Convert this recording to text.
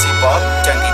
Masih Pop, Canggi